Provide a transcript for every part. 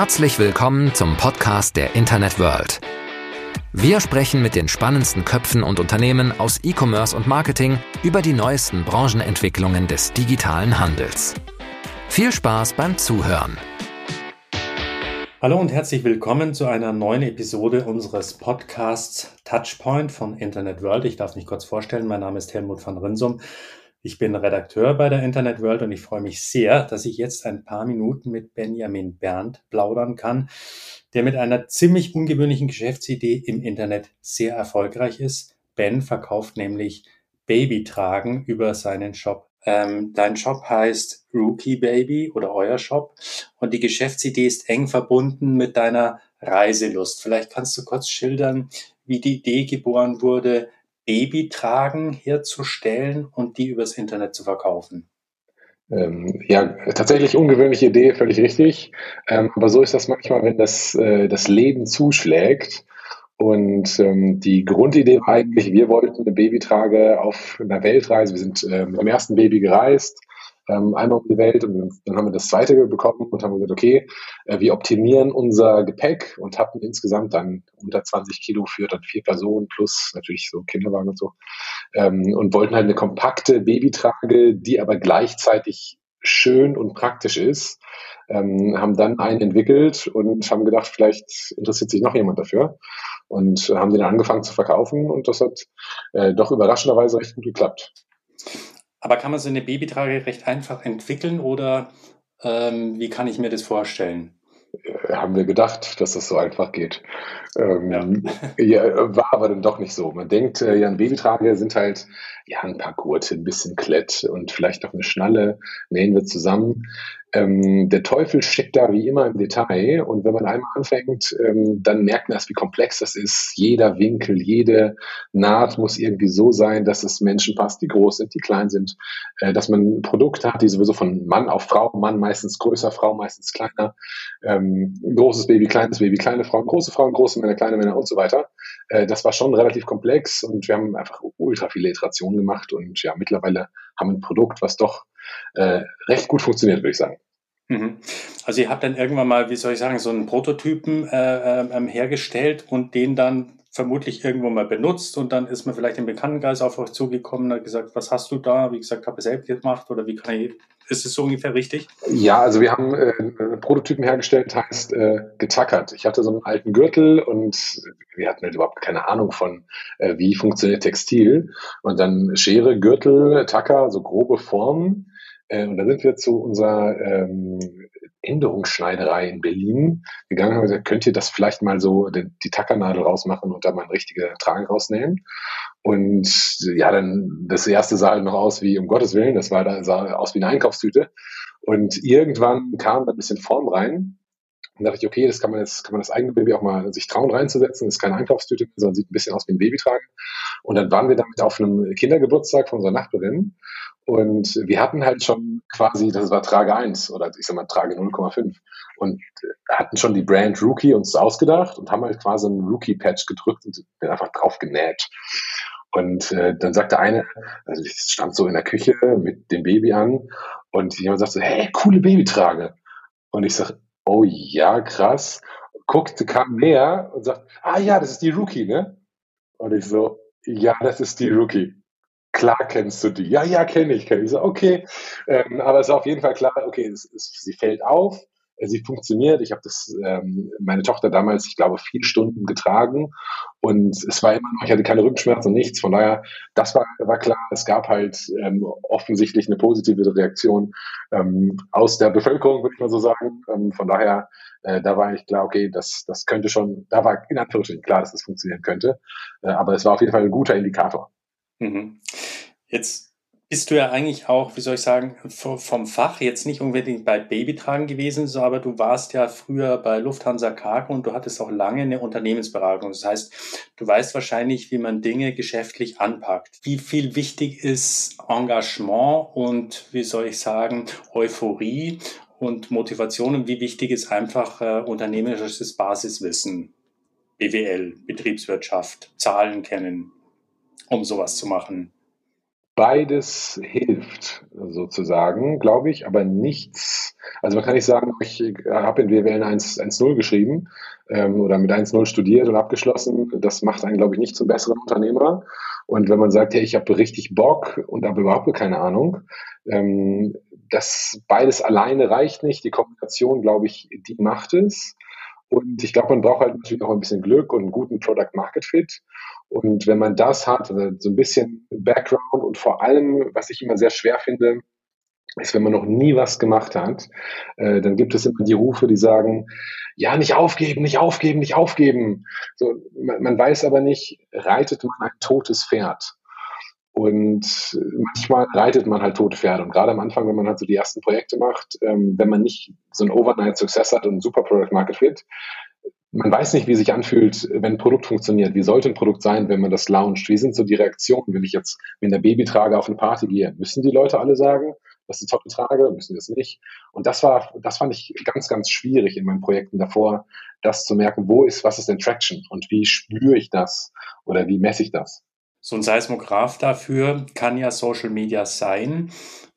Herzlich willkommen zum Podcast der Internet World. Wir sprechen mit den spannendsten Köpfen und Unternehmen aus E-Commerce und Marketing über die neuesten Branchenentwicklungen des digitalen Handels. Viel Spaß beim Zuhören. Hallo und herzlich willkommen zu einer neuen Episode unseres Podcasts Touchpoint von Internet World. Ich darf mich kurz vorstellen, mein Name ist Helmut van Rinsum. Ich bin Redakteur bei der Internet World und ich freue mich sehr, dass ich jetzt ein paar Minuten mit Benjamin Berndt plaudern kann, der mit einer ziemlich ungewöhnlichen Geschäftsidee im Internet sehr erfolgreich ist. Ben verkauft nämlich Babytragen über seinen Shop. Ähm, dein Shop heißt Rookie Baby oder euer Shop und die Geschäftsidee ist eng verbunden mit deiner Reiselust. Vielleicht kannst du kurz schildern, wie die Idee geboren wurde, Babytragen herzustellen und die übers Internet zu verkaufen? Ähm, ja, tatsächlich ungewöhnliche Idee, völlig richtig. Ähm, aber so ist das manchmal, wenn das, äh, das Leben zuschlägt. Und ähm, die Grundidee war eigentlich, wir wollten eine Babytrage auf einer Weltreise. Wir sind äh, mit dem ersten Baby gereist ähm, einmal um die Welt und dann haben wir das zweite bekommen und haben gesagt, okay, äh, wir optimieren unser Gepäck und hatten insgesamt dann unter 20 Kilo für dann vier Personen plus natürlich so Kinderwagen und so ähm, und wollten halt eine kompakte Babytrage, die aber gleichzeitig schön und praktisch ist, ähm, haben dann einen entwickelt und haben gedacht, vielleicht interessiert sich noch jemand dafür und haben den angefangen zu verkaufen und das hat äh, doch überraschenderweise recht gut geklappt. Aber kann man so eine Babytrage recht einfach entwickeln oder ähm, wie kann ich mir das vorstellen? Äh, haben wir gedacht, dass das so einfach geht. Ähm, ja. ja. war aber dann doch nicht so. Man denkt, äh, ja, ein Babytrage sind halt ja ein paar Gurte, ein bisschen Klett und vielleicht noch eine Schnalle, nähen wir zusammen. Ähm, der Teufel steckt da wie immer im Detail und wenn man einmal anfängt, ähm, dann merkt man erst, wie komplex das ist. Jeder Winkel, jede Naht muss irgendwie so sein, dass es Menschen passt, die groß sind, die klein sind, äh, dass man Produkte hat, die sowieso von Mann auf Frau, Mann meistens größer, Frau meistens kleiner, ähm, großes Baby, kleines Baby, kleine Frauen, große Frauen, große Männer, kleine Männer und so weiter. Äh, das war schon relativ komplex und wir haben einfach ultra viele Iterationen gemacht und ja, mittlerweile haben wir ein Produkt, was doch äh, recht gut funktioniert, würde ich sagen. Mhm. Also ihr habt dann irgendwann mal, wie soll ich sagen, so einen Prototypen äh, ähm, hergestellt und den dann vermutlich irgendwo mal benutzt und dann ist man vielleicht im Bekanntenkreis auf euch zugekommen und hat gesagt, was hast du da? Wie gesagt, habe ich selbst gemacht oder wie kann ich, ist es so ungefähr richtig? Ja, also wir haben äh, einen Prototypen hergestellt, heißt äh, getackert. Ich hatte so einen alten Gürtel und wir hatten halt überhaupt keine Ahnung von, äh, wie funktioniert Textil und dann Schere, Gürtel, Tacker, so grobe Formen äh, und da sind wir zu unserer ähm, Änderungsschneiderei in Berlin gegangen und gesagt, könnt ihr das vielleicht mal so die, die Tackernadel rausmachen und da mal eine richtige Tragen rausnehmen? Und ja, dann das erste sah halt noch aus wie, um Gottes Willen, das war sah aus wie eine Einkaufstüte. Und irgendwann kam da ein bisschen Form rein. Und da dachte ich, okay, das kann man jetzt, kann man das eigene Baby auch mal sich trauen reinzusetzen. Das ist keine Einkaufstüte, sondern sieht ein bisschen aus wie ein Babytragen. Und dann waren wir damit auf einem Kindergeburtstag von unserer Nachbarin und wir hatten halt schon quasi, das war Trage 1 oder ich sag mal Trage 0,5 und hatten schon die Brand Rookie uns ausgedacht und haben halt quasi einen Rookie-Patch gedrückt und den einfach drauf genäht. Und äh, dann sagte eine, also ich stand so in der Küche mit dem Baby an und jemand sagte, hey, coole Babytrage. Und ich sag, oh ja, krass. Guckte, kam näher und sagt, ah ja, das ist die Rookie, ne? Und ich so, ja, das ist die Rookie klar kennst du die. Ja, ja, kenne ich, kenne ich. So, okay. Ähm, aber es ist auf jeden Fall klar, okay, es, es, sie fällt auf, äh, sie funktioniert. Ich habe das, ähm, meine Tochter damals, ich glaube, vier Stunden getragen und es war immer noch, ich hatte keine Rückenschmerzen und nichts. Von daher, das war, war klar. Es gab halt ähm, offensichtlich eine positive Reaktion ähm, aus der Bevölkerung, würde ich mal so sagen. Ähm, von daher, äh, da war eigentlich klar, okay, das, das könnte schon, da war in Anführungsstrichen klar, dass das funktionieren könnte. Äh, aber es war auf jeden Fall ein guter Indikator. Mhm. Jetzt bist du ja eigentlich auch, wie soll ich sagen, vom Fach jetzt nicht unbedingt bei Babytragen gewesen, aber du warst ja früher bei Lufthansa Cargo und du hattest auch lange eine Unternehmensberatung. Das heißt, du weißt wahrscheinlich, wie man Dinge geschäftlich anpackt. Wie viel wichtig ist Engagement und, wie soll ich sagen, Euphorie und Motivation und wie wichtig ist einfach äh, unternehmerisches Basiswissen, BWL, Betriebswirtschaft, Zahlen kennen, um sowas zu machen? Beides hilft, sozusagen, glaube ich, aber nichts. Also man kann nicht sagen, ich habe in WWL 1.0 geschrieben ähm, oder mit 1.0 studiert und abgeschlossen. Das macht einen, glaube ich, nicht zum besseren Unternehmer. Und wenn man sagt, hey, ich habe richtig Bock und habe überhaupt keine Ahnung, ähm, das beides alleine reicht nicht. Die Kombination, glaube ich, die macht es. Und ich glaube, man braucht halt natürlich auch ein bisschen Glück und einen guten Product Market Fit. Und wenn man das hat, also so ein bisschen Background und vor allem, was ich immer sehr schwer finde, ist, wenn man noch nie was gemacht hat, äh, dann gibt es immer die Rufe, die sagen, ja, nicht aufgeben, nicht aufgeben, nicht aufgeben. So, man, man weiß aber nicht, reitet man ein totes Pferd? Und manchmal reitet man halt tote Pferde. Und gerade am Anfang, wenn man halt so die ersten Projekte macht, ähm, wenn man nicht so ein Overnight Success hat und ein super Product Market Fit, man weiß nicht, wie sich anfühlt, wenn ein Produkt funktioniert. Wie sollte ein Produkt sein, wenn man das launcht? Wie sind so die Reaktionen, wenn ich jetzt mit einer Babytrage auf eine Party gehe? Müssen die Leute alle sagen, das ist eine tolle Trage? Müssen das nicht? Und das war, das fand ich ganz, ganz schwierig in meinen Projekten davor, das zu merken, wo ist, was ist denn Traction und wie spüre ich das oder wie messe ich das? So ein Seismograph dafür kann ja Social Media sein.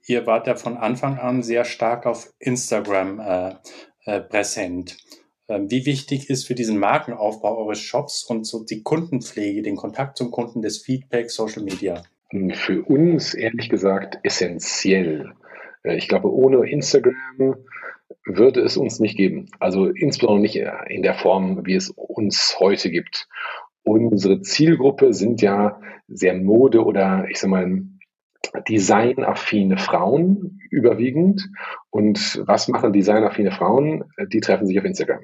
Ihr wart ja von Anfang an sehr stark auf Instagram äh, äh, präsent. Ähm, wie wichtig ist für diesen Markenaufbau eures Shops und so die Kundenpflege, den Kontakt zum Kunden, des Feedback, Social Media? Für uns ehrlich gesagt essentiell. Äh, ich glaube, ohne Instagram würde es uns nicht geben. Also insbesondere nicht in der Form, wie es uns heute gibt. Unsere Zielgruppe sind ja sehr Mode- oder ich sag mal designaffine Frauen überwiegend. Und was machen designaffine Frauen? Die treffen sich auf Instagram.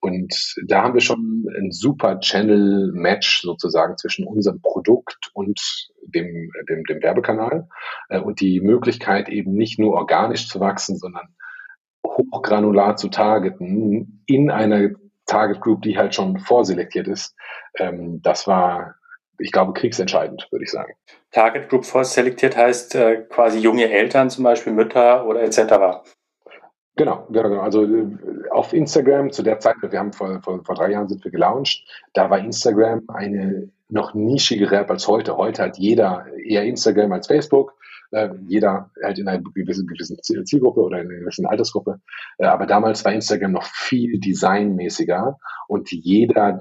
Und da haben wir schon ein super Channel-Match sozusagen zwischen unserem Produkt und dem, dem, dem Werbekanal äh, und die Möglichkeit eben nicht nur organisch zu wachsen, sondern hochgranular zu targeten in einer Target Group, die halt schon vorselektiert ist. Ähm, das war, ich glaube, kriegsentscheidend, würde ich sagen. Target Group vorselektiert heißt äh, quasi junge Eltern, zum Beispiel Mütter oder etc. Genau, genau, genau. Also äh, auf Instagram zu der Zeit, wir haben vor, vor, vor drei Jahren sind wir gelauncht, da war Instagram eine noch nischigere App als heute. Heute hat jeder eher Instagram als Facebook. Äh, jeder halt in einer gewissen, gewissen Zielgruppe oder in einer gewissen Altersgruppe. Äh, aber damals war Instagram noch viel designmäßiger und jeder,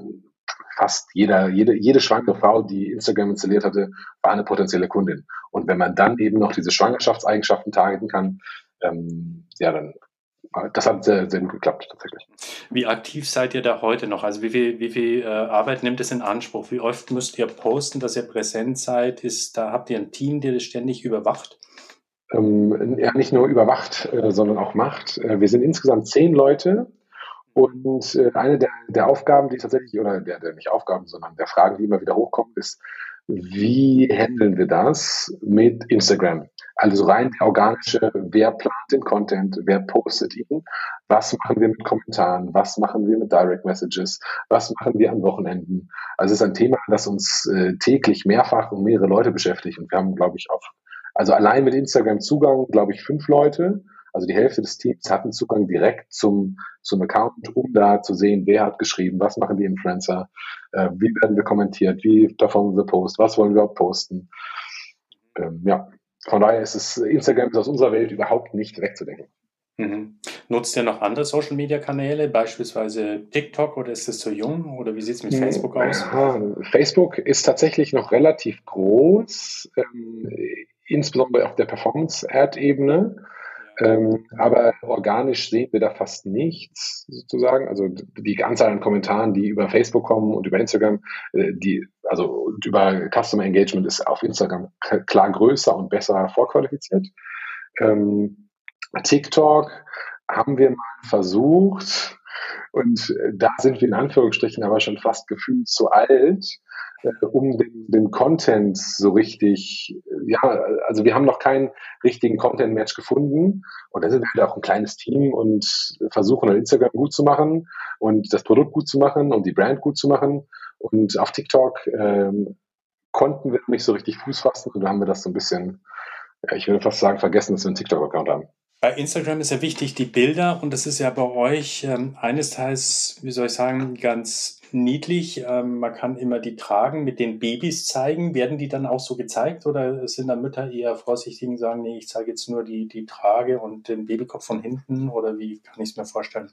fast jeder, jede, jede schwangere Frau, die Instagram installiert hatte, war eine potenzielle Kundin. Und wenn man dann eben noch diese Schwangerschaftseigenschaften targeten kann, ähm, ja, dann das hat sehr, sehr gut geklappt tatsächlich. Wie aktiv seid ihr da heute noch? Also wie viel, wie viel äh, Arbeit nimmt es in Anspruch? Wie oft müsst ihr posten, dass ihr präsent seid? Ist, da habt ihr ein Team, der das ständig überwacht? Ähm, ja, nicht nur überwacht, äh, sondern auch macht. Äh, wir sind insgesamt zehn Leute und äh, eine der, der Aufgaben, die tatsächlich, oder der, der nicht Aufgaben, sondern der Fragen, die immer wieder hochkommen, ist, wie handeln wir das mit Instagram? Also rein der organische, wer plant den Content, wer postet ihn, was machen wir mit Kommentaren, was machen wir mit Direct Messages, was machen wir an Wochenenden. Also es ist ein Thema, das uns äh, täglich mehrfach und mehrere Leute beschäftigt. Und wir haben, glaube ich, auch, also allein mit Instagram Zugang, glaube ich, fünf Leute. Also die Hälfte des Teams hatten Zugang direkt zum, zum Account, um da zu sehen, wer hat geschrieben, was machen die Influencer, äh, wie werden wir kommentiert, wie performen wir Post, was wollen wir posten. Ähm, ja, von daher ist es, Instagram ist aus unserer Welt überhaupt nicht wegzudenken. Mhm. Nutzt ihr noch andere Social Media Kanäle, beispielsweise TikTok oder ist es zu jung oder wie sieht es mit Facebook aus? Facebook ist tatsächlich noch relativ groß, ähm, insbesondere auf der Performance-Ad-Ebene. Ähm, aber organisch sehen wir da fast nichts sozusagen. Also die Anzahl an Kommentaren, die über Facebook kommen und über Instagram, äh, die, also über Customer Engagement ist auf Instagram klar größer und besser vorqualifiziert. Ähm, TikTok haben wir mal versucht und da sind wir in Anführungsstrichen aber schon fast gefühlt zu alt, äh, um den, den Content so richtig, ja, also wir haben noch keinen richtigen Content-Match gefunden und da sind wir halt auch ein kleines Team und versuchen Instagram gut zu machen und das Produkt gut zu machen und die Brand gut zu machen und auf TikTok ähm, konnten wir nicht so richtig Fuß fassen und da haben wir das so ein bisschen, ja, ich würde fast sagen, vergessen, dass wir einen TikTok-Account haben. Bei Instagram ist ja wichtig die Bilder und das ist ja bei euch ähm, eines Teils, wie soll ich sagen, ganz niedlich. Ähm, man kann immer die tragen, mit den Babys zeigen. Werden die dann auch so gezeigt oder sind da Mütter eher vorsichtig und sagen, nee, ich zeige jetzt nur die, die Trage und den Babykopf von hinten oder wie kann ich es mir vorstellen?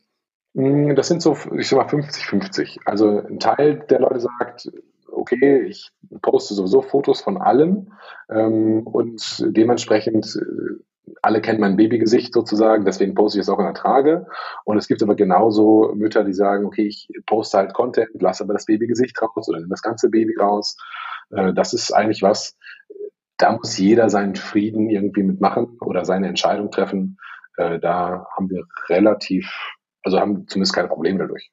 Mm, das sind so, ich sag mal, 50-50. Also ein Teil der Leute sagt, okay, ich poste sowieso Fotos von allem ähm, und dementsprechend äh, alle kennen mein Babygesicht sozusagen, deswegen poste ich es auch in der Trage. Und es gibt aber genauso Mütter, die sagen, okay, ich poste halt Content, lasse aber das Babygesicht raus oder nehme das ganze Baby raus. Äh, das ist eigentlich was, da muss jeder seinen Frieden irgendwie mitmachen oder seine Entscheidung treffen. Äh, da haben wir relativ also haben zumindest kein Problem dadurch.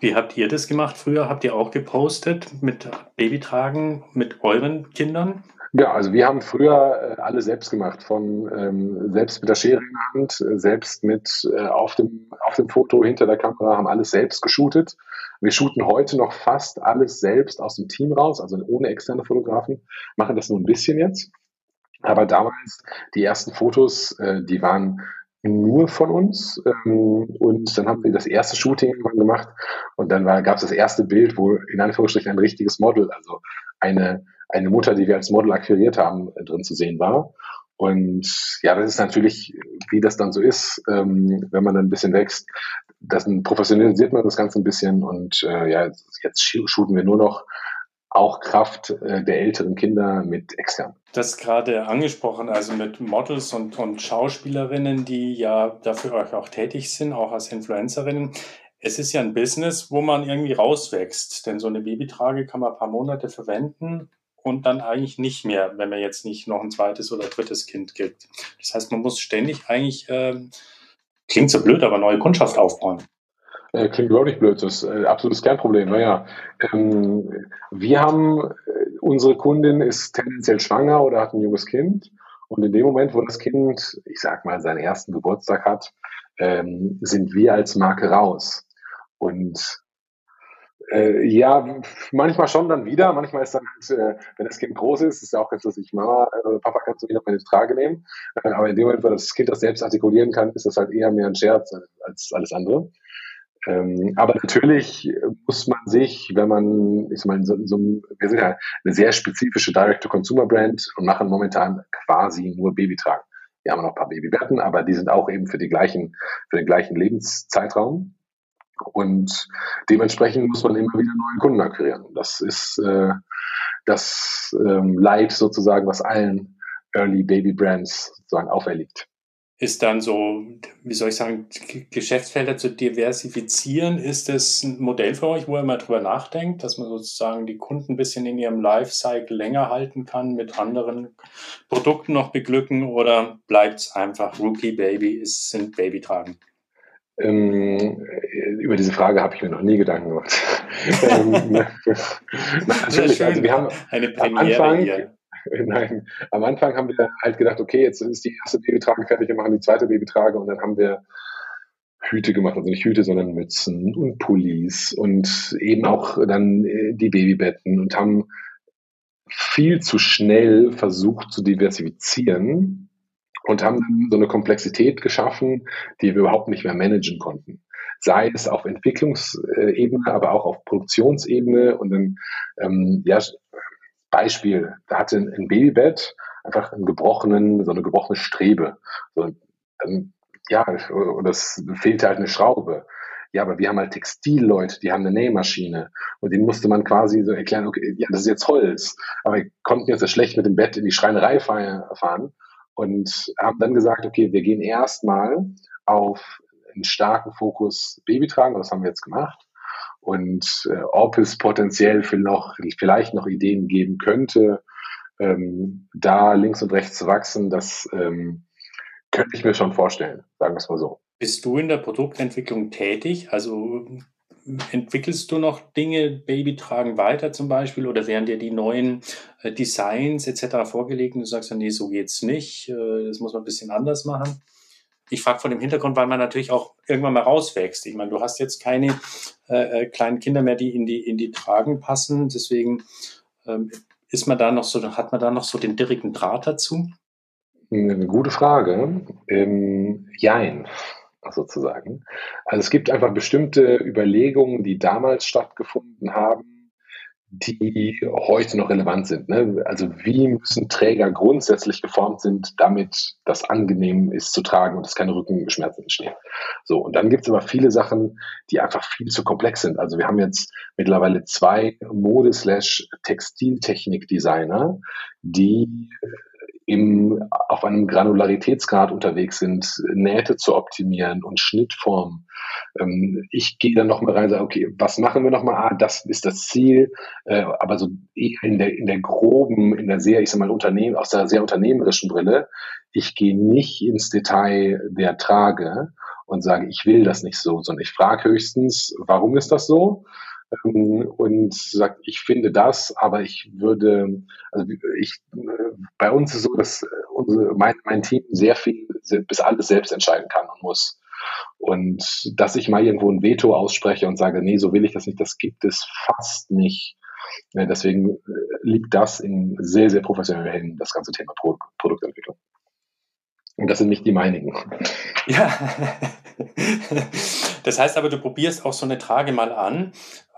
Wie habt ihr das gemacht früher? Habt ihr auch gepostet mit Babytragen mit euren Kindern? Ja, also wir haben früher äh, alle selbst gemacht, von ähm, selbst mit der Schere in der Hand, äh, selbst mit äh, auf, dem, auf dem Foto hinter der Kamera, haben alles selbst geshootet. Wir shooten heute noch fast alles selbst aus dem Team raus, also ohne externe Fotografen, machen das nur ein bisschen jetzt. Aber damals, die ersten Fotos, äh, die waren nur von uns. Ähm, und dann haben wir das erste Shooting gemacht und dann gab es das erste Bild, wo in Anführungsstrichen ein richtiges Model, also eine, eine Mutter, die wir als Model akquiriert haben, äh, drin zu sehen war. Und ja, das ist natürlich, wie das dann so ist, ähm, wenn man dann ein bisschen wächst, das professionalisiert man das Ganze ein bisschen und äh, ja, jetzt shooten wir nur noch auch Kraft äh, der älteren Kinder mit extern. Das gerade angesprochen, also mit Models und, und Schauspielerinnen, die ja dafür euch auch tätig sind, auch als Influencerinnen. Es ist ja ein Business, wo man irgendwie rauswächst, denn so eine Babytrage kann man ein paar Monate verwenden und dann eigentlich nicht mehr, wenn man jetzt nicht noch ein zweites oder drittes Kind kriegt. Das heißt, man muss ständig eigentlich, äh, klingt so blöd, aber neue Kundschaft aufbauen. Äh, klingt überhaupt nicht blöd, das ist äh, absolutes Kernproblem. Naja, ähm, wir haben, äh, unsere Kundin ist tendenziell schwanger oder hat ein junges Kind. Und in dem Moment, wo das Kind, ich sag mal, seinen ersten Geburtstag hat, ähm, sind wir als Marke raus. Und äh, ja, manchmal schon dann wieder. Manchmal ist dann halt, äh, wenn das Kind groß ist, ist ja auch ganz lustig, Mama, äh, Papa, kannst du wieder meine Trage nehmen? Äh, aber in dem Moment, wo das Kind das selbst artikulieren kann, ist das halt eher mehr ein Scherz als alles andere. Ähm, aber natürlich muss man sich, wenn man, ich mal, so, so, wir sind ja eine sehr spezifische Direct-to-Consumer-Brand und machen momentan quasi nur Babytragen. Wir haben noch ein paar Babybetten, aber die sind auch eben für die gleichen, für den gleichen Lebenszeitraum. Und dementsprechend muss man immer wieder neue Kunden akquirieren. Das ist äh, das ähm, Leid sozusagen, was allen Early Baby Brands sozusagen auferliegt ist dann so, wie soll ich sagen, Geschäftsfelder zu diversifizieren. Ist das ein Modell für euch, wo ihr mal drüber nachdenkt, dass man sozusagen die Kunden ein bisschen in ihrem Lifecycle länger halten kann, mit anderen Produkten noch beglücken oder bleibt es einfach Rookie Baby, es sind Babytragen? Ähm, über diese Frage habe ich mir noch nie Gedanken gemacht. ähm, natürlich, also wir haben eine Premiere am Anfang, hier. Nein, am Anfang haben wir halt gedacht, okay, jetzt ist die erste Babytrage fertig, wir machen die zweite Babytrage und dann haben wir Hüte gemacht, also nicht Hüte, sondern Mützen und Pullis und eben auch dann äh, die Babybetten und haben viel zu schnell versucht zu diversifizieren und haben dann so eine Komplexität geschaffen, die wir überhaupt nicht mehr managen konnten. Sei es auf Entwicklungsebene, aber auch auf Produktionsebene und dann ähm, ja, Beispiel, da hatte ein Babybett einfach einen gebrochenen, so eine gebrochene Strebe. So, ähm, ja, und das fehlte halt eine Schraube. Ja, aber wir haben halt Textilleute, die haben eine Nähmaschine und denen musste man quasi so erklären, okay, ja, das ist jetzt Holz, aber wir konnten jetzt schlecht mit dem Bett in die Schreinerei fahren und haben dann gesagt, okay, wir gehen erstmal auf einen starken Fokus Babytragen, das haben wir jetzt gemacht und äh, ob es potenziell noch, vielleicht noch Ideen geben könnte, ähm, da links und rechts zu wachsen, das ähm, könnte ich mir schon vorstellen, sagen wir es mal so. Bist du in der Produktentwicklung tätig? Also entwickelst du noch Dinge, Babytragen weiter zum Beispiel, oder werden dir die neuen äh, Designs etc. vorgelegt und du sagst, nee, so geht's nicht, äh, das muss man ein bisschen anders machen? Ich frage von dem Hintergrund, weil man natürlich auch irgendwann mal rauswächst. Ich meine, du hast jetzt keine äh, äh, kleinen Kinder mehr, die in die, in die Tragen passen. Deswegen ähm, ist man da noch so, hat man da noch so den direkten Draht dazu? Eine gute Frage. Ähm, jein. Sozusagen. Also es gibt einfach bestimmte Überlegungen, die damals stattgefunden haben, die heute noch relevant sind. Ne? Also wie müssen Träger grundsätzlich geformt sind, damit das angenehm ist zu tragen und es keine Rückenschmerzen entstehen. So, und dann gibt es aber viele Sachen, die einfach viel zu komplex sind. Also wir haben jetzt mittlerweile zwei Mode-Textiltechnik-Designer, die im, auf einem Granularitätsgrad unterwegs sind, Nähte zu optimieren und Schnittformen. Ähm, ich gehe dann nochmal rein und sage, okay, was machen wir nochmal? Ah, das ist das Ziel, äh, aber so in der, in der groben, in der sehr, ich sag mal, Unternehmen, aus der sehr unternehmerischen Brille. Ich gehe nicht ins Detail der Trage und sage, ich will das nicht so, sondern ich frage höchstens, warum ist das so? Ähm, und sagt, ich finde das, aber ich würde, also ich, bei uns ist so, dass unsere, mein, mein Team sehr viel, bis alles selbst entscheiden kann und muss. Und dass ich mal irgendwo ein Veto ausspreche und sage, nee, so will ich das nicht, das gibt es fast nicht. Deswegen äh, liegt das in sehr, sehr professionellen Händen, das ganze Thema Pro Produktentwicklung. Und das sind nicht die meinigen. Ja. Das heißt aber, du probierst auch so eine Trage mal an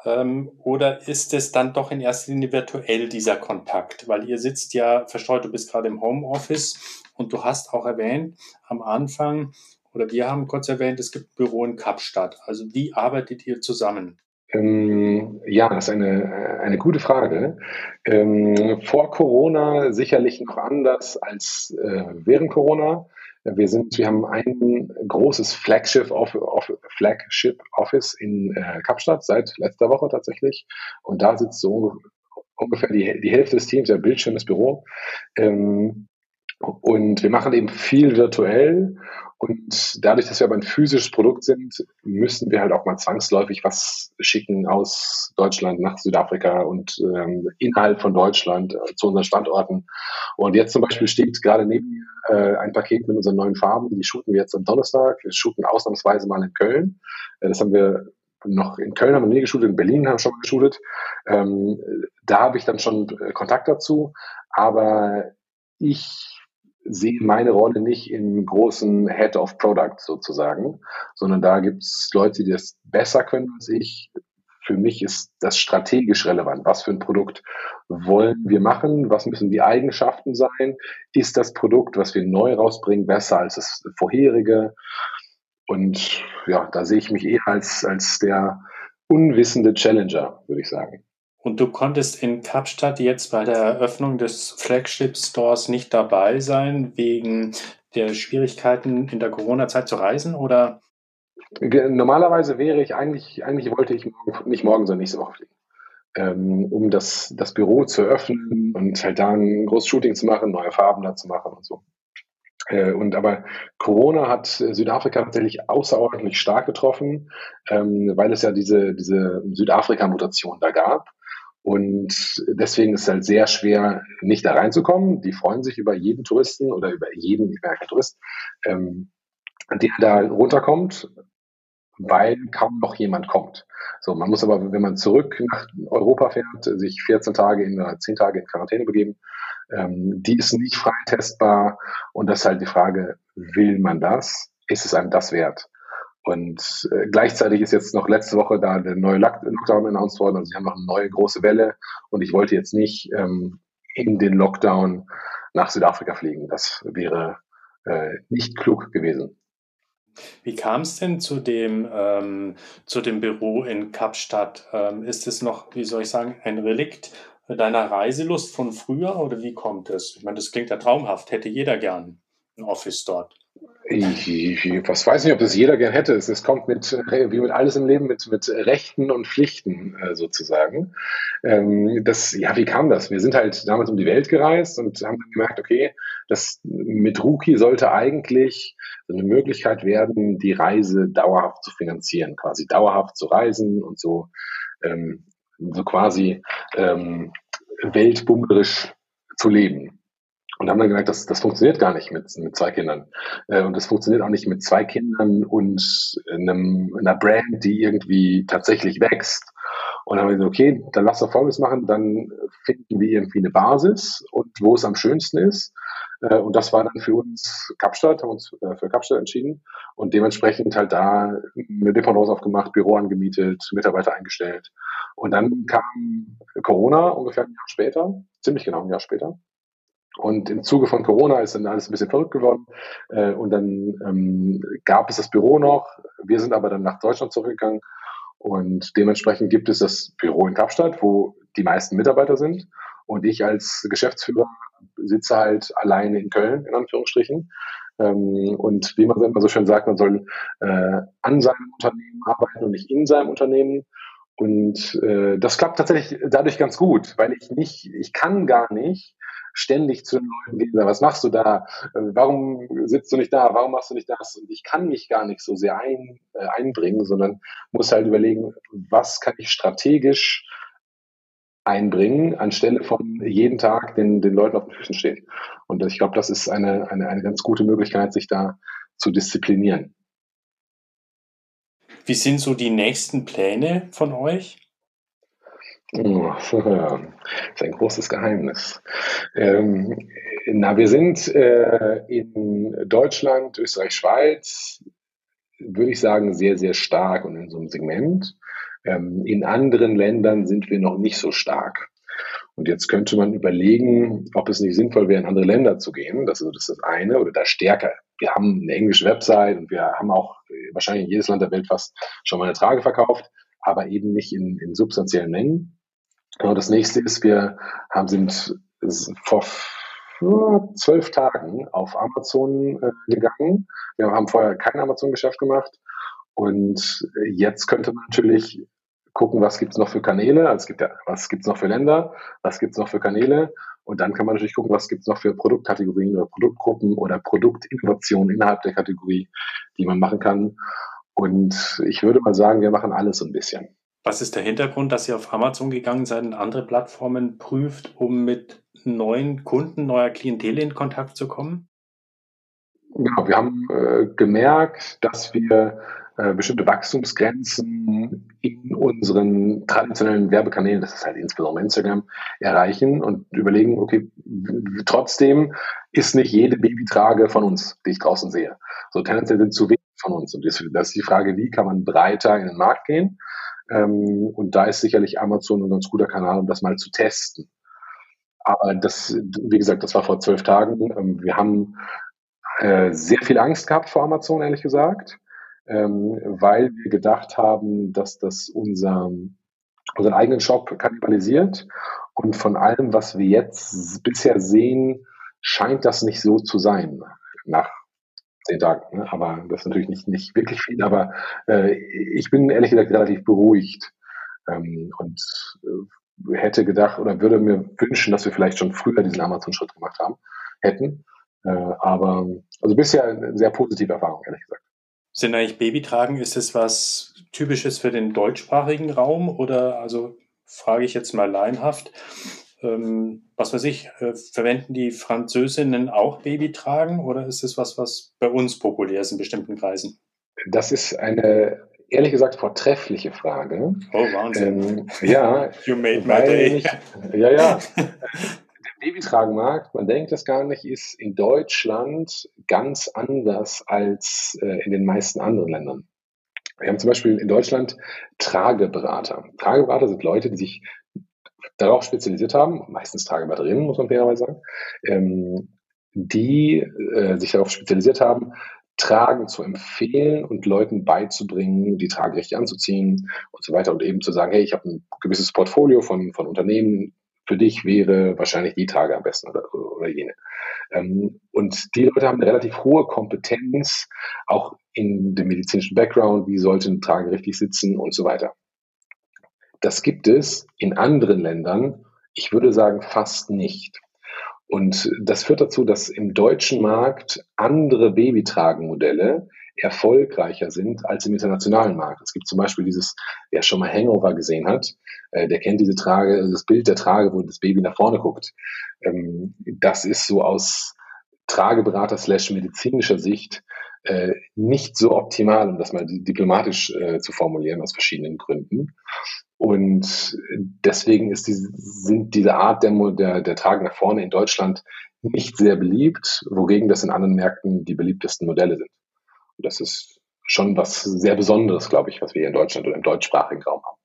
oder ist es dann doch in erster Linie virtuell dieser Kontakt? Weil ihr sitzt ja verstreut, du bist gerade im Homeoffice und du hast auch erwähnt am Anfang, oder wir haben kurz erwähnt, es gibt ein Büro in Kapstadt. Also wie arbeitet ihr zusammen? Ähm, ja, das ist eine, eine gute Frage. Ähm, vor Corona sicherlich noch anders als äh, während Corona. Wir sind, wir haben ein großes Flagship, Flagship Office in äh, Kapstadt seit letzter Woche tatsächlich. Und da sitzt so ungefähr die, die Hälfte des Teams, der Bildschirm, das Büro. Ähm, und wir machen eben viel virtuell. Und dadurch, dass wir aber ein physisches Produkt sind, müssen wir halt auch mal zwangsläufig was schicken aus Deutschland nach Südafrika und ähm, innerhalb von Deutschland äh, zu unseren Standorten. Und jetzt zum Beispiel steht gerade neben mir äh, ein Paket mit unseren neuen Farben. Die shooten wir jetzt am Donnerstag. Wir shooten ausnahmsweise mal in Köln. Äh, das haben wir noch in Köln haben wir nie geshootet, in Berlin haben wir schon mal geshootet. Ähm, da habe ich dann schon äh, Kontakt dazu. Aber ich sehe meine Rolle nicht im großen Head of Product sozusagen, sondern da gibt es Leute, die das besser können als ich. Für mich ist das strategisch relevant. Was für ein Produkt wollen wir machen? Was müssen die Eigenschaften sein? Ist das Produkt, was wir neu rausbringen, besser als das vorherige? Und ja, da sehe ich mich eher als, als der unwissende Challenger, würde ich sagen. Und du konntest in Kapstadt jetzt bei der Eröffnung des Flagship Stores nicht dabei sein, wegen der Schwierigkeiten in der Corona-Zeit zu reisen, oder? Normalerweise wäre ich eigentlich, eigentlich wollte ich nicht morgen, sondern nächste Woche fliegen. Ähm, um das, das Büro zu öffnen und halt da ein großes Shooting zu machen, neue Farben da zu machen und so. Äh, und aber Corona hat Südafrika tatsächlich außerordentlich stark getroffen, ähm, weil es ja diese, diese Südafrika-Mutation da gab. Und deswegen ist es halt sehr schwer, nicht da reinzukommen. Die freuen sich über jeden Touristen oder über jeden, ich kein Tourist, ähm, der da runterkommt, weil kaum noch jemand kommt. So, man muss aber, wenn man zurück nach Europa fährt, sich 14 Tage in oder 10 Tage in Quarantäne begeben, ähm, die ist nicht frei testbar. Und das ist halt die Frage, will man das? Ist es einem das wert? Und äh, gleichzeitig ist jetzt noch letzte Woche da der neue Lockdown announced worden. Also sie haben noch eine neue große Welle und ich wollte jetzt nicht ähm, in den Lockdown nach Südafrika fliegen. Das wäre äh, nicht klug gewesen. Wie kam es denn zu dem, ähm, zu dem Büro in Kapstadt? Ähm, ist es noch, wie soll ich sagen, ein Relikt deiner Reiselust von früher oder wie kommt es? Ich meine, das klingt ja traumhaft, hätte jeder gern ein Office dort. Ich, ich, was weiß nicht, ob das jeder gern hätte. Es, es kommt mit, äh, wie mit alles im Leben, mit, mit Rechten und Pflichten äh, sozusagen. Ähm, das, ja, wie kam das? Wir sind halt damals um die Welt gereist und haben gemerkt, okay, das mit Rookie sollte eigentlich eine Möglichkeit werden, die Reise dauerhaft zu finanzieren, quasi dauerhaft zu reisen und so, ähm, so quasi ähm, weltbummerisch zu leben. Und haben dann gemerkt, das, das funktioniert gar nicht mit, mit zwei Kindern. Äh, und das funktioniert auch nicht mit zwei Kindern und einem, einer Brand, die irgendwie tatsächlich wächst. Und dann haben wir gesagt, okay, dann lass doch Folgendes machen, dann finden wir irgendwie eine Basis und wo es am schönsten ist. Äh, und das war dann für uns Kapstadt, haben uns äh, für Kapstadt entschieden und dementsprechend halt da eine Dependance aufgemacht, Büro angemietet, Mitarbeiter eingestellt. Und dann kam Corona ungefähr ein Jahr später, ziemlich genau ein Jahr später. Und im Zuge von Corona ist dann alles ein bisschen verrückt geworden. Äh, und dann ähm, gab es das Büro noch. Wir sind aber dann nach Deutschland zurückgegangen. Und dementsprechend gibt es das Büro in Kapstadt, wo die meisten Mitarbeiter sind. Und ich als Geschäftsführer sitze halt alleine in Köln, in Anführungsstrichen. Ähm, und wie man immer so schön sagt, man soll äh, an seinem Unternehmen arbeiten und nicht in seinem Unternehmen. Und äh, das klappt tatsächlich dadurch ganz gut, weil ich nicht, ich kann gar nicht ständig zu den Leuten gehen, was machst du da? Äh, warum sitzt du nicht da? Warum machst du nicht das? Und ich kann mich gar nicht so sehr ein, äh, einbringen, sondern muss halt überlegen, was kann ich strategisch einbringen, anstelle von jeden Tag den, den Leuten auf den Füßen stehen. Und ich glaube, das ist eine, eine, eine ganz gute Möglichkeit, sich da zu disziplinieren. Wie sind so die nächsten Pläne von euch? Oh, das ist ein großes Geheimnis. Ähm, na, wir sind äh, in Deutschland, Österreich, Schweiz, würde ich sagen, sehr, sehr stark und in so einem Segment. Ähm, in anderen Ländern sind wir noch nicht so stark. Und jetzt könnte man überlegen, ob es nicht sinnvoll wäre, in andere Länder zu gehen. Das ist das eine oder da stärker. Wir haben eine englische Website und wir haben auch wahrscheinlich in jedes Land der Welt fast schon mal eine Trage verkauft, aber eben nicht in, in substanziellen Mengen. Genau, das nächste ist, wir haben, sind vor zwölf Tagen auf Amazon äh, gegangen. Wir haben vorher kein Amazon-Geschäft gemacht. Und jetzt könnte man natürlich gucken, was gibt's noch für Kanäle, also es gibt ja, was gibt's noch für Länder, was gibt's noch für Kanäle. Und dann kann man natürlich gucken, was gibt's noch für Produktkategorien oder Produktgruppen oder Produktinnovationen innerhalb der Kategorie, die man machen kann. Und ich würde mal sagen, wir machen alles so ein bisschen. Was ist der Hintergrund, dass ihr auf Amazon gegangen seid und andere Plattformen prüft, um mit neuen Kunden, neuer Klientel in Kontakt zu kommen? Genau, wir haben äh, gemerkt, dass wir äh, bestimmte Wachstumsgrenzen in unseren traditionellen Werbekanälen, das ist halt insbesondere Instagram, erreichen und überlegen, okay, trotzdem ist nicht jede Babytrage von uns, die ich draußen sehe. So tendenziell sind zu wenig von uns. Und das, ist die Frage, wie kann man breiter in den Markt gehen? Ähm, und da ist sicherlich Amazon ein ganz guter Kanal, um das mal zu testen. Aber das, wie gesagt, das war vor zwölf Tagen. Ähm, wir haben äh, sehr viel Angst gehabt vor Amazon, ehrlich gesagt, ähm, weil wir gedacht haben, dass das unser, unseren eigenen Shop kannibalisiert. Und von allem, was wir jetzt bisher sehen, scheint das nicht so zu sein. Nach zehn Tagen. Ne? Aber das ist natürlich nicht, nicht wirklich viel. Aber äh, ich bin ehrlich gesagt relativ beruhigt ähm, und äh, hätte gedacht oder würde mir wünschen, dass wir vielleicht schon früher diesen Amazon-Schritt gemacht haben, hätten. Äh, aber also bisher eine sehr positive Erfahrung, ehrlich gesagt. Sind eigentlich Babytragen, ist es was Typisches für den deutschsprachigen Raum oder also frage ich jetzt mal laienhaft, ähm, was weiß ich, äh, verwenden die Französinnen auch Babytragen oder ist es was, was bei uns populär ist in bestimmten Kreisen? Das ist eine ehrlich gesagt vortreffliche Frage. Oh, Wahnsinn. Ähm, ja, you made my day. Ich, ja, ja. Der Babytragenmarkt, man denkt das gar nicht, ist in Deutschland ganz anders als äh, in den meisten anderen Ländern. Wir haben zum Beispiel in Deutschland Trageberater. Trageberater sind Leute, die sich darauf spezialisiert haben, meistens Tragebatterien, muss man fairerweise sagen, ähm, die äh, sich darauf spezialisiert haben, Tragen zu empfehlen und Leuten beizubringen, die Trage richtig anzuziehen und so weiter und eben zu sagen, hey, ich habe ein gewisses Portfolio von, von Unternehmen, für dich wäre wahrscheinlich die Trage am besten oder, oder jene. Ähm, und die Leute haben eine relativ hohe Kompetenz, auch in dem medizinischen Background, wie sollte eine Trage richtig sitzen und so weiter. Das gibt es in anderen Ländern, ich würde sagen fast nicht. Und das führt dazu, dass im deutschen Markt andere Babytragenmodelle erfolgreicher sind als im internationalen Markt. Es gibt zum Beispiel dieses, wer schon mal Hangover gesehen hat, äh, der kennt diese Trage, das Bild der Trage, wo das Baby nach vorne guckt. Ähm, das ist so aus Trageberater slash medizinischer Sicht äh, nicht so optimal, um das mal diplomatisch äh, zu formulieren, aus verschiedenen Gründen. Und deswegen ist diese, sind diese Art der, der, der Tragen nach vorne in Deutschland nicht sehr beliebt, wogegen das in anderen Märkten die beliebtesten Modelle sind. Und das ist schon was sehr Besonderes, glaube ich, was wir hier in Deutschland oder im deutschsprachigen Raum haben.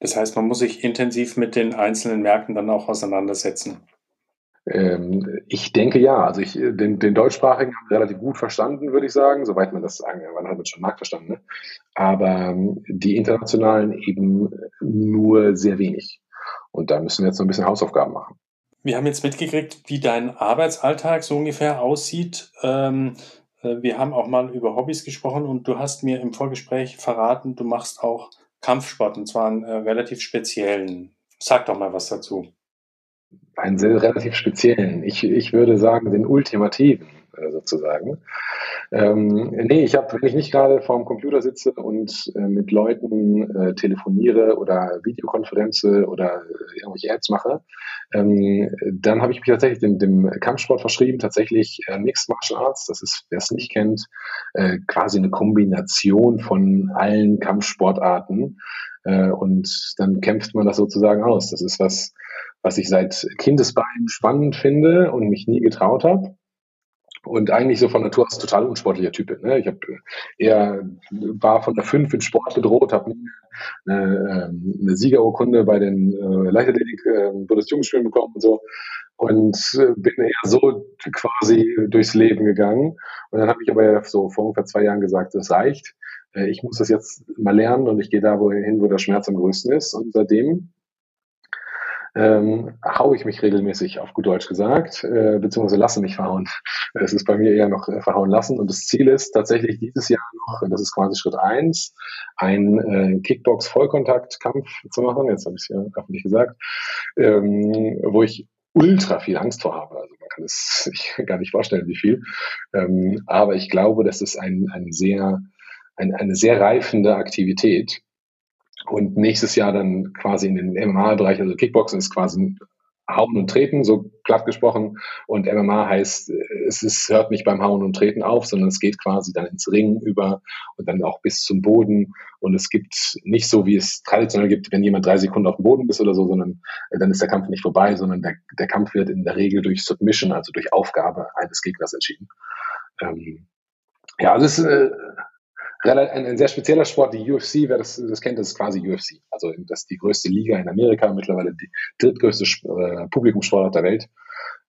Das heißt, man muss sich intensiv mit den einzelnen Märkten dann auch auseinandersetzen. Ähm, ich denke ja. Also ich, den, den deutschsprachigen haben wir relativ gut verstanden, würde ich sagen, soweit man das sagen kann. Man hat schon Markt verstanden. Ne? Aber ähm, die internationalen eben nur sehr wenig. Und da müssen wir jetzt noch ein bisschen Hausaufgaben machen. Wir haben jetzt mitgekriegt, wie dein Arbeitsalltag so ungefähr aussieht. Ähm, äh, wir haben auch mal über Hobbys gesprochen und du hast mir im Vorgespräch verraten, du machst auch Kampfsport und zwar einen äh, relativ speziellen. Sag doch mal was dazu einen sehr relativ speziellen. Ich, ich würde sagen, den ultimativen äh, sozusagen. Ähm, nee, ich habe, wenn ich nicht gerade vorm Computer sitze und äh, mit Leuten äh, telefoniere oder Videokonferenze oder äh, irgendwelche Ads mache, ähm, dann habe ich mich tatsächlich dem, dem Kampfsport verschrieben, tatsächlich äh, Mixed Martial Arts. Das ist, wer es nicht kennt, äh, quasi eine Kombination von allen Kampfsportarten. Äh, und dann kämpft man das sozusagen aus. Das ist was, was ich seit Kindesbeinen spannend finde und mich nie getraut habe. Und eigentlich so von Natur aus total unsportlicher Typ Ne? Ich habe eher war von der 5 in Sport bedroht, habe eine, ähm, eine Siegerurkunde bei den äh, Leichtathletik äh, Bundesjugendspielen bekommen und so. Und äh, bin eher so quasi durchs Leben gegangen. Und dann habe ich aber so vor ungefähr zwei Jahren gesagt, das reicht. Äh, ich muss das jetzt mal lernen und ich gehe da wohin, wo der Schmerz am größten ist. Und seitdem ähm, haue ich mich regelmäßig, auf gut Deutsch gesagt, äh, beziehungsweise lasse mich verhauen. Es ist bei mir eher noch äh, verhauen lassen. Und das Ziel ist tatsächlich dieses Jahr noch, das ist quasi Schritt eins, ein äh, Kickbox-Vollkontakt-Kampf zu machen. Jetzt habe ich es ja öffentlich gesagt, ähm, wo ich ultra viel Angst vor habe. Also man kann es sich gar nicht vorstellen, wie viel. Ähm, aber ich glaube, das ist ein, ein sehr, ein, eine sehr reifende Aktivität, und nächstes Jahr dann quasi in den MMA-Bereich, also Kickboxen ist quasi Hauen und Treten, so platt gesprochen. Und MMA heißt, es ist, hört nicht beim Hauen und Treten auf, sondern es geht quasi dann ins Ringen über und dann auch bis zum Boden. Und es gibt nicht so, wie es traditionell gibt, wenn jemand drei Sekunden auf dem Boden ist oder so, sondern äh, dann ist der Kampf nicht vorbei, sondern der, der Kampf wird in der Regel durch Submission, also durch Aufgabe eines Gegners entschieden. Ähm, ja, also es ist äh, ein, ein sehr spezieller Sport, die UFC, wer das, das kennt, das ist quasi UFC. Also das ist die größte Liga in Amerika, mittlerweile die drittgrößte äh, Publikumssportart der Welt,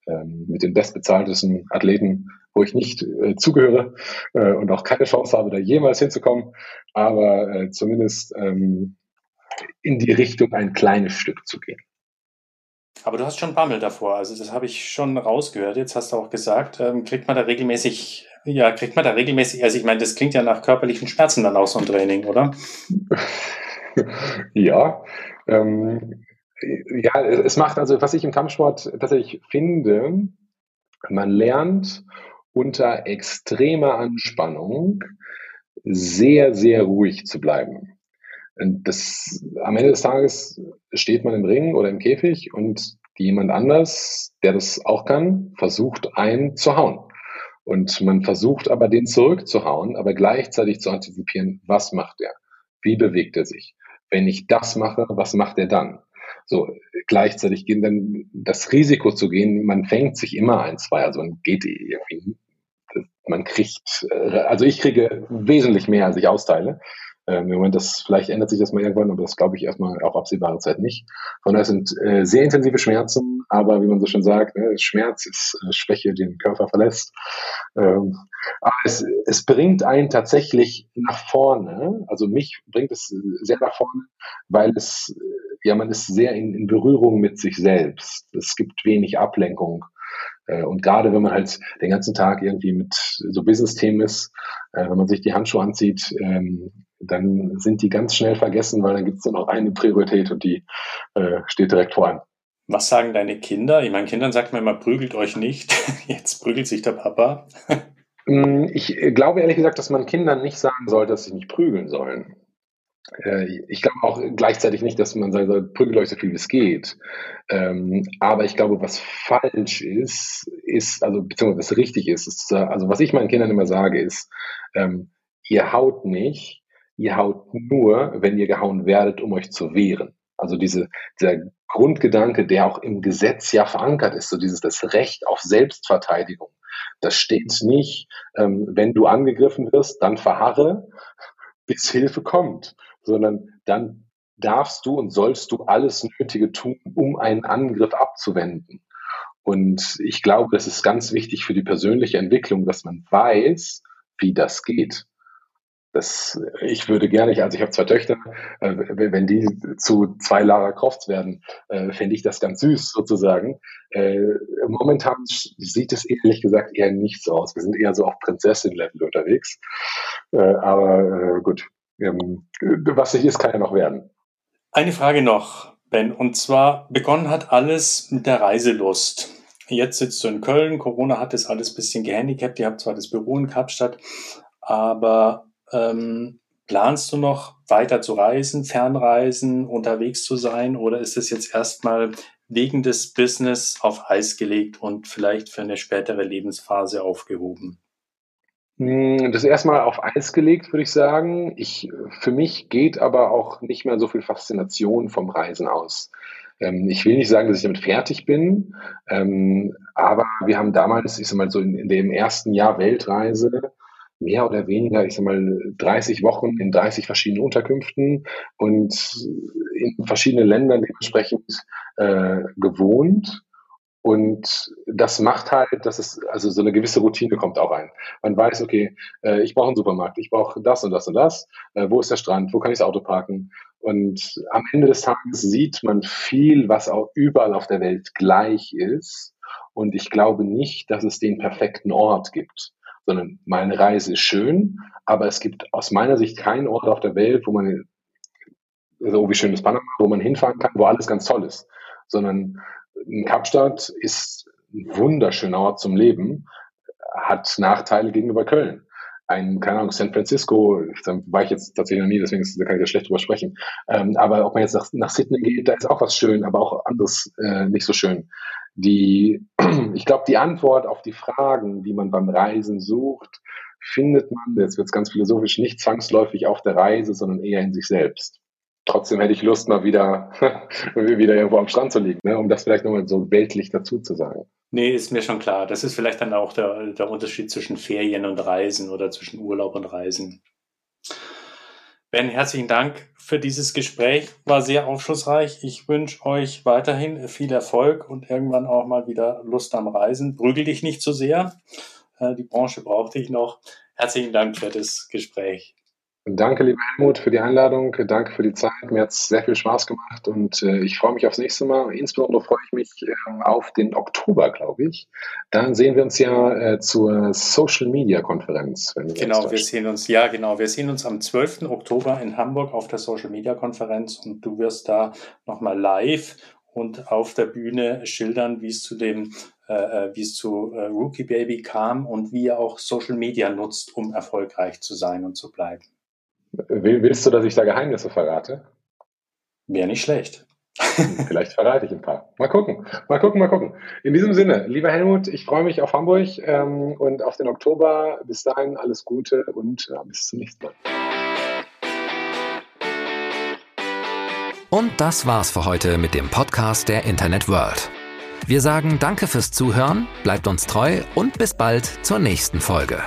ähm, mit den bestbezahltesten Athleten, wo ich nicht äh, zugehöre äh, und auch keine Chance habe, da jemals hinzukommen, aber äh, zumindest ähm, in die Richtung ein kleines Stück zu gehen. Aber du hast schon Bammel davor, also das habe ich schon rausgehört. Jetzt hast du auch gesagt, ähm, kriegt man da regelmäßig ja, kriegt man da regelmäßig, also ich meine, das klingt ja nach körperlichen Schmerzen dann auch so ein Training, oder? ja, ähm, ja, es macht also, was ich im Kampfsport tatsächlich finde, man lernt unter extremer Anspannung sehr, sehr ruhig zu bleiben. Das, am Ende des Tages steht man im Ring oder im Käfig und jemand anders, der das auch kann, versucht einen zu hauen. Und man versucht aber, den zurückzuhauen, aber gleichzeitig zu antizipieren, was macht er? Wie bewegt er sich? Wenn ich das mache, was macht er dann? So, gleichzeitig gehen dann das Risiko zu gehen, man fängt sich immer ein, zwei, also man geht irgendwie, man kriegt, äh, also ich kriege wesentlich mehr, als ich austeile. Ähm, Im Moment, das, vielleicht ändert sich das mal irgendwann, aber das glaube ich erstmal auf absehbare Zeit nicht. Von daher sind äh, sehr intensive Schmerzen, aber wie man so schon sagt, ne, Schmerz ist äh, Schwäche, den Körper verlässt. Ähm, aber es, es bringt einen tatsächlich nach vorne, also mich bringt es sehr nach vorne, weil es, ja, man ist sehr in, in Berührung mit sich selbst. Es gibt wenig Ablenkung. Äh, und gerade wenn man halt den ganzen Tag irgendwie mit so Business-Themen ist, äh, wenn man sich die Handschuhe anzieht, ähm, dann sind die ganz schnell vergessen, weil dann gibt es nur noch eine Priorität und die äh, steht direkt vor einem. Was sagen deine Kinder? Ich meinen Kindern sagt man immer, prügelt euch nicht. Jetzt prügelt sich der Papa. Mm, ich glaube ehrlich gesagt, dass man Kindern nicht sagen soll, dass sie nicht prügeln sollen. Äh, ich glaube auch gleichzeitig nicht, dass man sagen soll, prügelt euch so viel wie es geht. Ähm, aber ich glaube, was falsch ist, ist, also beziehungsweise was richtig ist, ist also was ich meinen Kindern immer sage, ist, ähm, ihr haut nicht, ihr haut nur, wenn ihr gehauen werdet, um euch zu wehren. Also diese, dieser Grundgedanke, der auch im Gesetz ja verankert ist, so dieses das Recht auf Selbstverteidigung. Das steht nicht, ähm, wenn du angegriffen wirst, dann verharre, bis Hilfe kommt, sondern dann darfst du und sollst du alles Nötige tun, um einen Angriff abzuwenden. Und ich glaube, das ist ganz wichtig für die persönliche Entwicklung, dass man weiß, wie das geht. Das, ich würde gerne, also ich habe zwei Töchter, äh, wenn die zu zwei Lara Crofts werden, äh, fände ich das ganz süß sozusagen. Äh, momentan sieht es ehrlich gesagt eher nicht so aus. Wir sind eher so auf Prinzessin-Level unterwegs. Äh, aber äh, gut, ähm, was nicht ist, kann ja noch werden. Eine Frage noch, Ben, und zwar begonnen hat alles mit der Reiselust. Jetzt sitzt du in Köln, Corona hat das alles ein bisschen gehandicapt, ihr habt zwar das Büro in Kapstadt, aber ähm, planst du noch weiter zu reisen, fernreisen, unterwegs zu sein oder ist es jetzt erstmal wegen des Business auf Eis gelegt und vielleicht für eine spätere Lebensphase aufgehoben? Hm, das ist erstmal auf Eis gelegt, würde ich sagen. Ich, für mich geht aber auch nicht mehr so viel Faszination vom Reisen aus. Ähm, ich will nicht sagen, dass ich damit fertig bin, ähm, aber wir haben damals, ich sag mal so in, in dem ersten Jahr Weltreise, mehr oder weniger, ich sag mal, 30 Wochen in 30 verschiedenen Unterkünften und in verschiedenen Ländern dementsprechend äh, gewohnt. Und das macht halt, dass es, also so eine gewisse Routine kommt auch ein. Man weiß, okay, äh, ich brauche einen Supermarkt, ich brauche das und das und das. Äh, wo ist der Strand? Wo kann ich das Auto parken? Und am Ende des Tages sieht man viel, was auch überall auf der Welt gleich ist. Und ich glaube nicht, dass es den perfekten Ort gibt, sondern meine Reise ist schön, aber es gibt aus meiner Sicht keinen Ort auf der Welt, wo man, so wie schönes Panama, wo man hinfahren kann, wo alles ganz toll ist, sondern Kapstadt ist ein wunderschöner Ort zum Leben, hat Nachteile gegenüber Köln. Ein, keine Ahnung, San Francisco, da war ich jetzt tatsächlich noch nie, deswegen kann ich ja schlecht drüber sprechen. Ähm, aber ob man jetzt nach, nach Sydney geht, da ist auch was schön, aber auch anderes äh, nicht so schön. Die, ich glaube, die Antwort auf die Fragen, die man beim Reisen sucht, findet man, jetzt wird es ganz philosophisch, nicht zwangsläufig auf der Reise, sondern eher in sich selbst trotzdem hätte ich Lust, mal wieder, wieder irgendwo am Strand zu liegen, ne? um das vielleicht nochmal so weltlich dazu zu sagen. Nee, ist mir schon klar. Das ist vielleicht dann auch der, der Unterschied zwischen Ferien und Reisen oder zwischen Urlaub und Reisen. Ben, herzlichen Dank für dieses Gespräch. War sehr aufschlussreich. Ich wünsche euch weiterhin viel Erfolg und irgendwann auch mal wieder Lust am Reisen. Prügel dich nicht zu so sehr. Äh, die Branche braucht dich noch. Herzlichen Dank für das Gespräch. Danke, lieber Helmut, für die Einladung. Danke für die Zeit. Mir hat es sehr viel Spaß gemacht und äh, ich freue mich aufs nächste Mal. Insbesondere freue ich mich äh, auf den Oktober, glaube ich. Dann sehen wir uns ja äh, zur Social Media Konferenz. genau, wir sehen uns, ja, genau. Wir sehen uns am 12. Oktober in Hamburg auf der Social Media Konferenz und du wirst da nochmal live und auf der Bühne schildern, wie es zu dem äh, äh, wie es zu äh, Rookie Baby kam und wie er auch Social Media nutzt, um erfolgreich zu sein und zu bleiben. Willst du, dass ich da Geheimnisse verrate? Wäre nicht schlecht. Hm, vielleicht verrate ich ein paar. Mal gucken, mal gucken, mal gucken. In diesem Sinne, lieber Helmut, ich freue mich auf Hamburg ähm, und auf den Oktober. Bis dahin alles Gute und ja, bis zum nächsten Mal. Und das war's für heute mit dem Podcast der Internet World. Wir sagen Danke fürs Zuhören, bleibt uns treu und bis bald zur nächsten Folge.